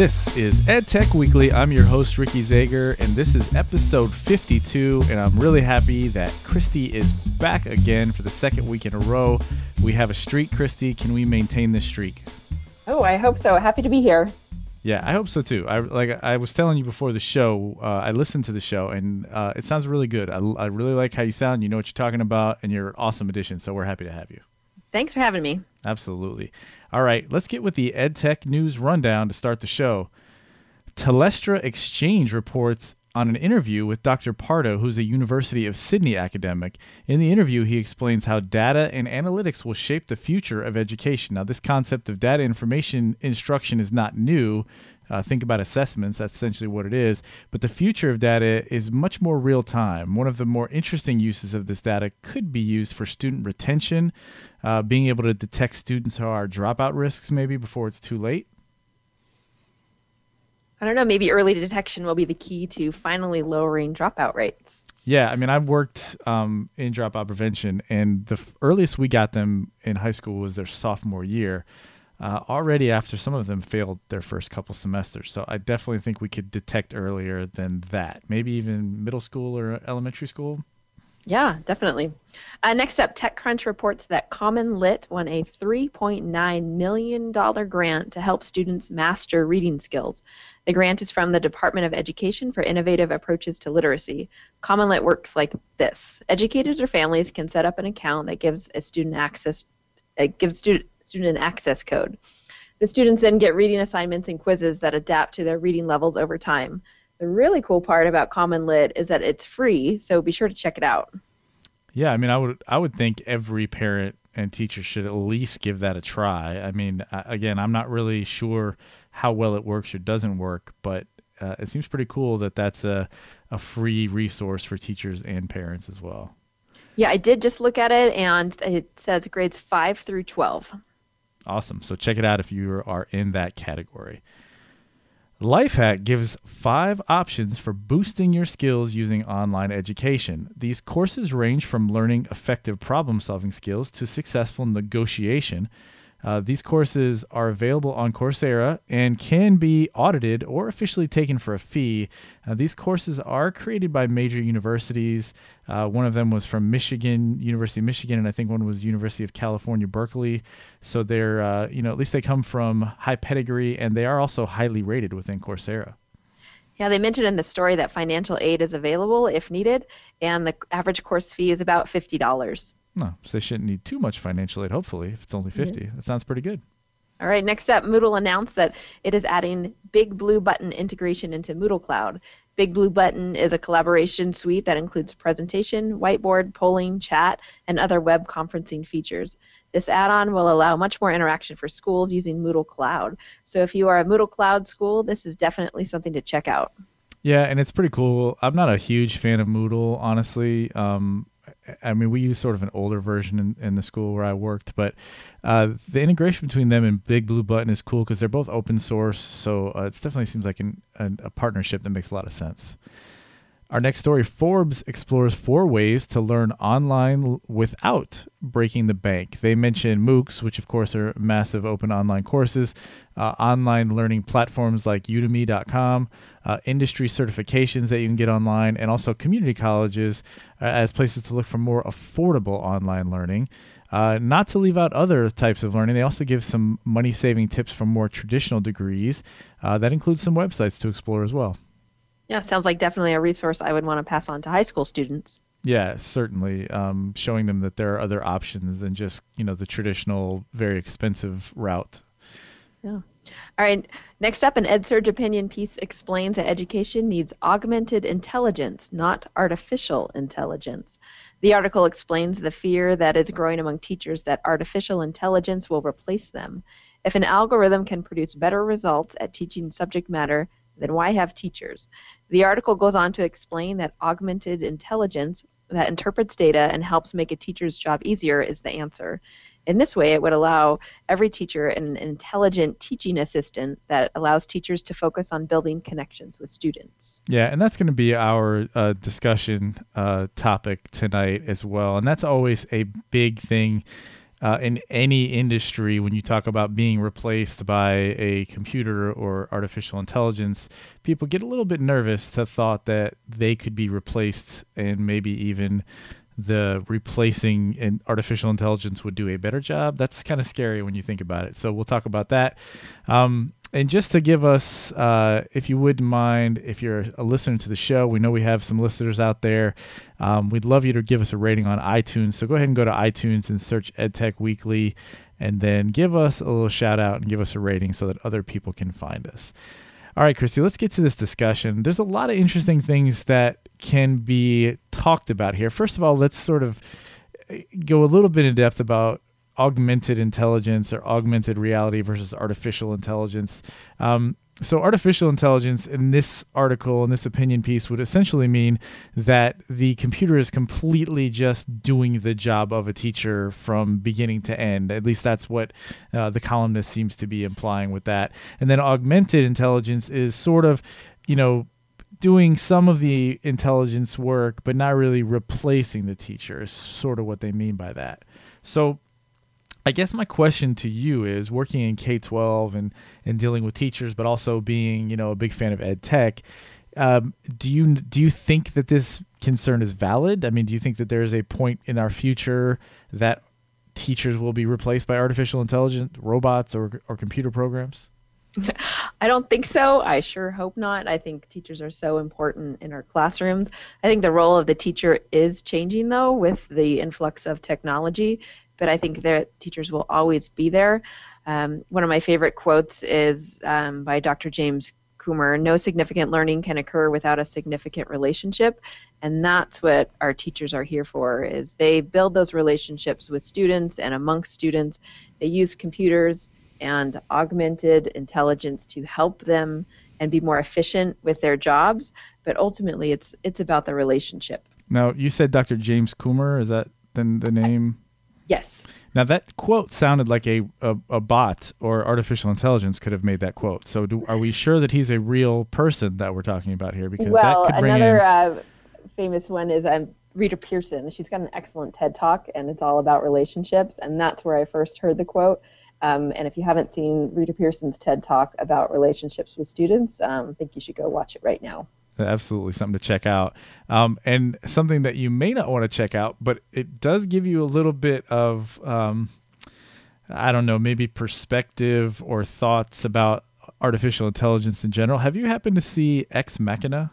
This is EdTech Weekly. I'm your host, Ricky Zager, and this is episode 52. And I'm really happy that Christy is back again for the second week in a row. We have a streak, Christy. Can we maintain this streak? Oh, I hope so. Happy to be here. Yeah, I hope so too. I like I was telling you before the show. Uh, I listened to the show, and uh, it sounds really good. I, I really like how you sound. You know what you're talking about, and you're awesome addition. So we're happy to have you. Thanks for having me. Absolutely. All right, let's get with the EdTech news rundown to start the show. Telstra Exchange reports on an interview with Dr. Pardo, who's a University of Sydney academic. In the interview, he explains how data and analytics will shape the future of education. Now, this concept of data information instruction is not new. Uh, think about assessments, that's essentially what it is. But the future of data is much more real time. One of the more interesting uses of this data could be used for student retention, uh, being able to detect students who are dropout risks maybe before it's too late. I don't know, maybe early detection will be the key to finally lowering dropout rates. Yeah, I mean, I've worked um, in dropout prevention, and the f- earliest we got them in high school was their sophomore year. Uh, already after some of them failed their first couple semesters. So I definitely think we could detect earlier than that. Maybe even middle school or elementary school. Yeah, definitely. Uh, next up, TechCrunch reports that Common Lit won a $3.9 million grant to help students master reading skills. The grant is from the Department of Education for Innovative Approaches to Literacy. Common Lit works like this: educators or families can set up an account that gives a student access, uh, gives student student access code. The students then get reading assignments and quizzes that adapt to their reading levels over time. The really cool part about Common Lit is that it's free, so be sure to check it out. Yeah, I mean, I would I would think every parent and teacher should at least give that a try. I mean, again, I'm not really sure how well it works or doesn't work, but uh, it seems pretty cool that that's a a free resource for teachers and parents as well. Yeah, I did just look at it, and it says grades five through twelve. Awesome. So check it out if you are in that category. Lifehack gives five options for boosting your skills using online education. These courses range from learning effective problem solving skills to successful negotiation. Uh, these courses are available on Coursera and can be audited or officially taken for a fee. Uh, these courses are created by major universities. Uh, one of them was from Michigan, University of Michigan, and I think one was University of California, Berkeley. So they're, uh, you know, at least they come from high pedigree and they are also highly rated within Coursera. Yeah, they mentioned in the story that financial aid is available if needed, and the average course fee is about $50. No, so they shouldn't need too much financial aid, hopefully, if it's only 50. Yeah. That sounds pretty good. All right, next up, Moodle announced that it is adding Big Blue Button integration into Moodle Cloud. Big Blue Button is a collaboration suite that includes presentation, whiteboard, polling, chat, and other web conferencing features. This add-on will allow much more interaction for schools using Moodle Cloud. So if you are a Moodle Cloud school, this is definitely something to check out. Yeah, and it's pretty cool. I'm not a huge fan of Moodle, honestly. Um, I mean, we use sort of an older version in, in the school where I worked, but uh, the integration between them and Big Blue Button is cool because they're both open source. So uh, it definitely seems like an, an, a partnership that makes a lot of sense. Our next story Forbes explores four ways to learn online without breaking the bank. They mention MOOCs, which of course are massive open online courses, uh, online learning platforms like udemy.com, uh, industry certifications that you can get online, and also community colleges uh, as places to look for more affordable online learning. Uh, not to leave out other types of learning, they also give some money saving tips for more traditional degrees. Uh, that includes some websites to explore as well. Yeah, sounds like definitely a resource I would want to pass on to high school students. Yeah, certainly. Um, showing them that there are other options than just you know the traditional, very expensive route. Yeah. All right. Next up, an EdSurge opinion piece explains that education needs augmented intelligence, not artificial intelligence. The article explains the fear that is growing among teachers that artificial intelligence will replace them. If an algorithm can produce better results at teaching subject matter, then why have teachers? The article goes on to explain that augmented intelligence that interprets data and helps make a teacher's job easier is the answer. In this way, it would allow every teacher an intelligent teaching assistant that allows teachers to focus on building connections with students. Yeah, and that's going to be our uh, discussion uh, topic tonight as well. And that's always a big thing uh, in any industry, when you talk about being replaced by a computer or artificial intelligence, people get a little bit nervous to thought that they could be replaced and maybe even the replacing in artificial intelligence would do a better job. That's kind of scary when you think about it. So we'll talk about that. Um, and just to give us, uh, if you wouldn't mind, if you're a listener to the show, we know we have some listeners out there. Um, we'd love you to give us a rating on iTunes. So go ahead and go to iTunes and search EdTech Weekly, and then give us a little shout out and give us a rating so that other people can find us. All right, Christy, let's get to this discussion. There's a lot of interesting things that can be talked about here. First of all, let's sort of eh, go a little bit in depth about augmented intelligence or augmented reality versus artificial intelligence. Um, so, artificial intelligence in this article, in this opinion piece, would essentially mean that the computer is completely just doing the job of a teacher from beginning to end. At least that's what uh, the columnist seems to be implying with that. And then augmented intelligence is sort of, you know, doing some of the intelligence work, but not really replacing the teacher, is sort of what they mean by that. So, I guess my question to you is working in K 12 and, and dealing with teachers, but also being, you know, a big fan of ed tech. Um, do you do you think that this concern is valid? I mean, do you think that there is a point in our future that teachers will be replaced by artificial intelligence, robots, or or computer programs? I don't think so. I sure hope not. I think teachers are so important in our classrooms. I think the role of the teacher is changing though with the influx of technology but I think that teachers will always be there. Um, one of my favorite quotes is um, by Dr. James Comer No significant learning can occur without a significant relationship. And that's what our teachers are here for is they build those relationships with students and amongst students. They use computers and augmented intelligence to help them and be more efficient with their jobs. But ultimately, it's it's about the relationship. Now, you said Dr. James Comer, Is that then the name? Yes. Now that quote sounded like a, a, a, bot or artificial intelligence could have made that quote. So do, are we sure that he's a real person that we're talking about here? Because well, that could bring another in... uh, famous one is um, Rita Pierson. She's got an excellent TED talk, and it's all about relationships. And that's where I first heard the quote. Um, and if you haven't seen Rita Pierson's TED talk about relationships with students, um, I think you should go watch it right now absolutely something to check out. Um, and something that you may not want to check out, but it does give you a little bit of, um, I don't know, maybe perspective or thoughts about artificial intelligence in general. Have you happened to see Ex Machina?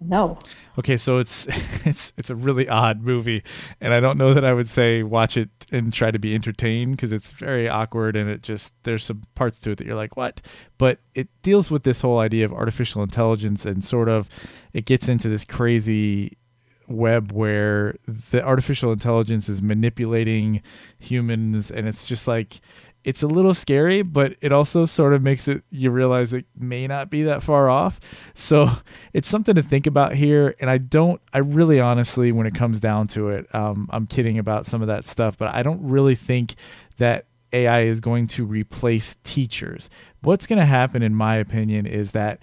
No. Okay, so it's it's it's a really odd movie, and I don't know that I would say watch it and try to be entertained because it's very awkward and it just there's some parts to it that you're like what, but it deals with this whole idea of artificial intelligence and sort of it gets into this crazy web where the artificial intelligence is manipulating humans and it's just like it's a little scary, but it also sort of makes it you realize it may not be that far off. So it's something to think about here. And I don't, I really honestly, when it comes down to it, um, I'm kidding about some of that stuff, but I don't really think that AI is going to replace teachers. What's going to happen, in my opinion, is that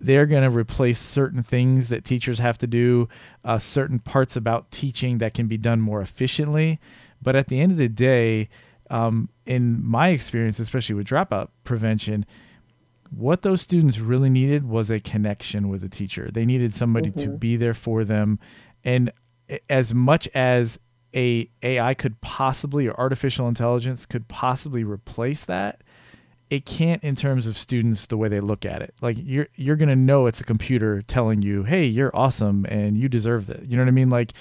they're going to replace certain things that teachers have to do, uh, certain parts about teaching that can be done more efficiently. But at the end of the day, um, in my experience, especially with dropout prevention, what those students really needed was a connection with a teacher. They needed somebody mm-hmm. to be there for them. And as much as a AI could possibly or artificial intelligence could possibly replace that, it can't in terms of students the way they look at it. Like you're you're gonna know it's a computer telling you, "Hey, you're awesome and you deserve it." You know what I mean? Like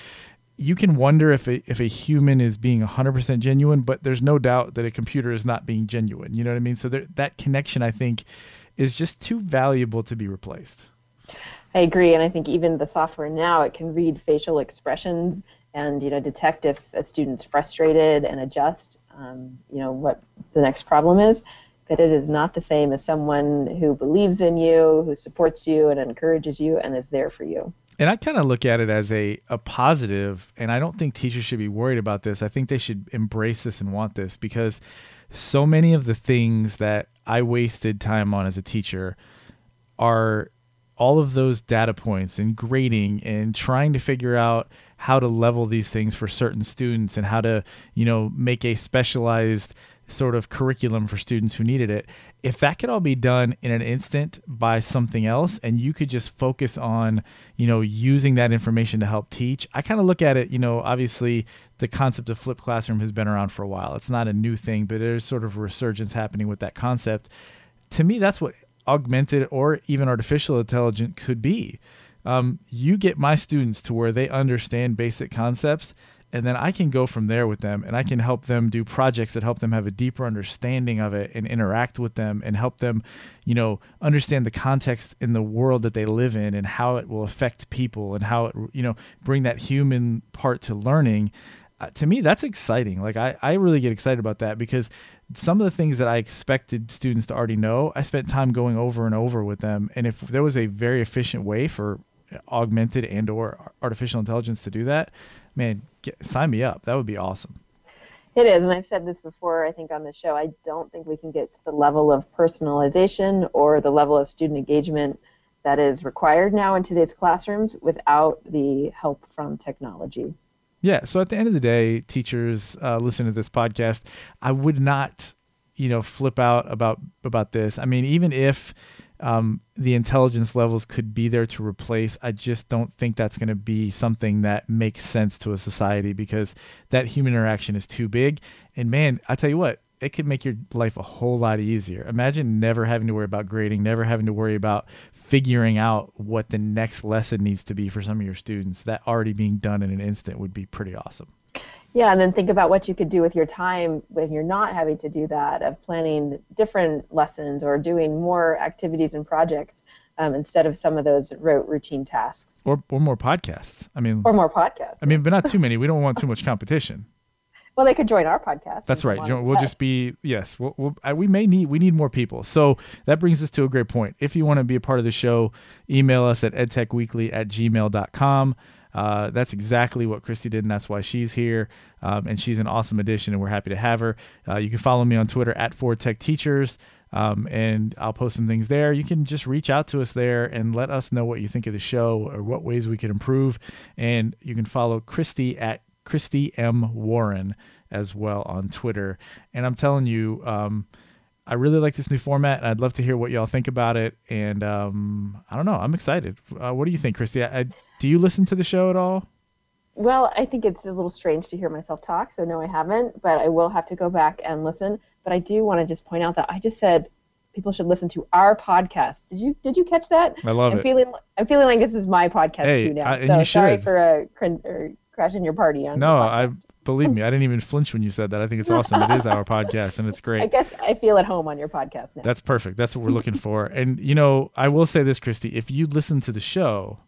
you can wonder if a, if a human is being 100% genuine, but there's no doubt that a computer is not being genuine. You know what I mean? So there, that connection, I think, is just too valuable to be replaced. I agree, and I think even the software now it can read facial expressions and you know detect if a student's frustrated and adjust um, you know what the next problem is. But it is not the same as someone who believes in you, who supports you, and encourages you, and is there for you and I kind of look at it as a, a positive, and I don't think teachers should be worried about this. I think they should embrace this and want this because so many of the things that I wasted time on as a teacher are all of those data points and grading and trying to figure out how to level these things for certain students and how to, you know, make a specialized sort of curriculum for students who needed it. If that could all be done in an instant by something else and you could just focus on, you know, using that information to help teach, I kind of look at it, you know, obviously the concept of flipped classroom has been around for a while. It's not a new thing, but there's sort of a resurgence happening with that concept. To me, that's what augmented or even artificial intelligence could be. Um, you get my students to where they understand basic concepts and then I can go from there with them and I can help them do projects that help them have a deeper understanding of it and interact with them and help them, you know, understand the context in the world that they live in and how it will affect people and how it, you know, bring that human part to learning. Uh, to me, that's exciting. Like I, I really get excited about that because some of the things that I expected students to already know, I spent time going over and over with them. And if there was a very efficient way for augmented and or artificial intelligence to do that, man, get, sign me up. That would be awesome. It is, and I've said this before, I think, on the show. I don't think we can get to the level of personalization or the level of student engagement that is required now in today's classrooms without the help from technology. Yeah. So at the end of the day, teachers uh, listen to this podcast. I would not, you know, flip out about about this. I mean, even if um, the intelligence levels could be there to replace. I just don't think that's going to be something that makes sense to a society because that human interaction is too big. And man, I tell you what, it could make your life a whole lot easier. Imagine never having to worry about grading, never having to worry about figuring out what the next lesson needs to be for some of your students. That already being done in an instant would be pretty awesome. Yeah, and then think about what you could do with your time when you're not having to do that, of planning different lessons or doing more activities and projects um, instead of some of those rote routine tasks. Or, or more podcasts. I mean, or more podcasts. I mean, but not too many. We don't want too much competition. Well, they could join our podcast. That's right. We'll just be yes. We'll, we'll, we may need we need more people. So that brings us to a great point. If you want to be a part of the show, email us at edtechweekly at gmail.com. Uh, that's exactly what Christy did, and that's why she's here. Um, and she's an awesome addition, and we're happy to have her. Uh, you can follow me on Twitter at Ford Tech Teachers. Um, and I'll post some things there. You can just reach out to us there and let us know what you think of the show or what ways we could improve. And you can follow Christy at Christy M Warren as well on Twitter. And I'm telling you, um, I really like this new format, and I'd love to hear what y'all think about it. And um, I don't know, I'm excited. Uh, what do you think, Christy? I, I, do you listen to the show at all? Well, I think it's a little strange to hear myself talk, so no, I haven't. But I will have to go back and listen. But I do want to just point out that I just said people should listen to our podcast. Did you did you catch that? I love I'm it. Feeling, I'm feeling like this is my podcast hey, too now. I, so sorry should. for uh, cr- crashing your party on. No, I believe me, I didn't even flinch when you said that. I think it's awesome. it is our podcast, and it's great. I guess I feel at home on your podcast now. That's perfect. That's what we're looking for. And you know, I will say this, Christy: if you listen to the show,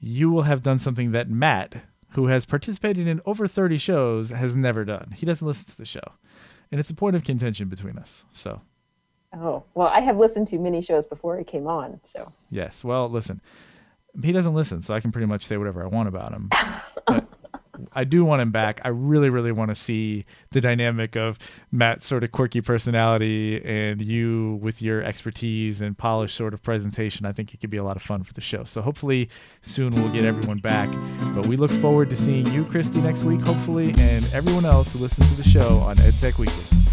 you will have done something that Matt, who has participated in over 30 shows, has never done. He doesn't listen to the show, and it's a point of contention between us. So. Oh well, I have listened to many shows before he came on. So. Yes. Well, listen. He doesn't listen, so I can pretty much say whatever I want about him. But I do want him back. I really, really want to see the dynamic of Matt's sort of quirky personality and you with your expertise and polished sort of presentation. I think it could be a lot of fun for the show. So hopefully soon we'll get everyone back. But we look forward to seeing you, Christy, next week, hopefully, and everyone else who listens to the show on EdTech Weekly.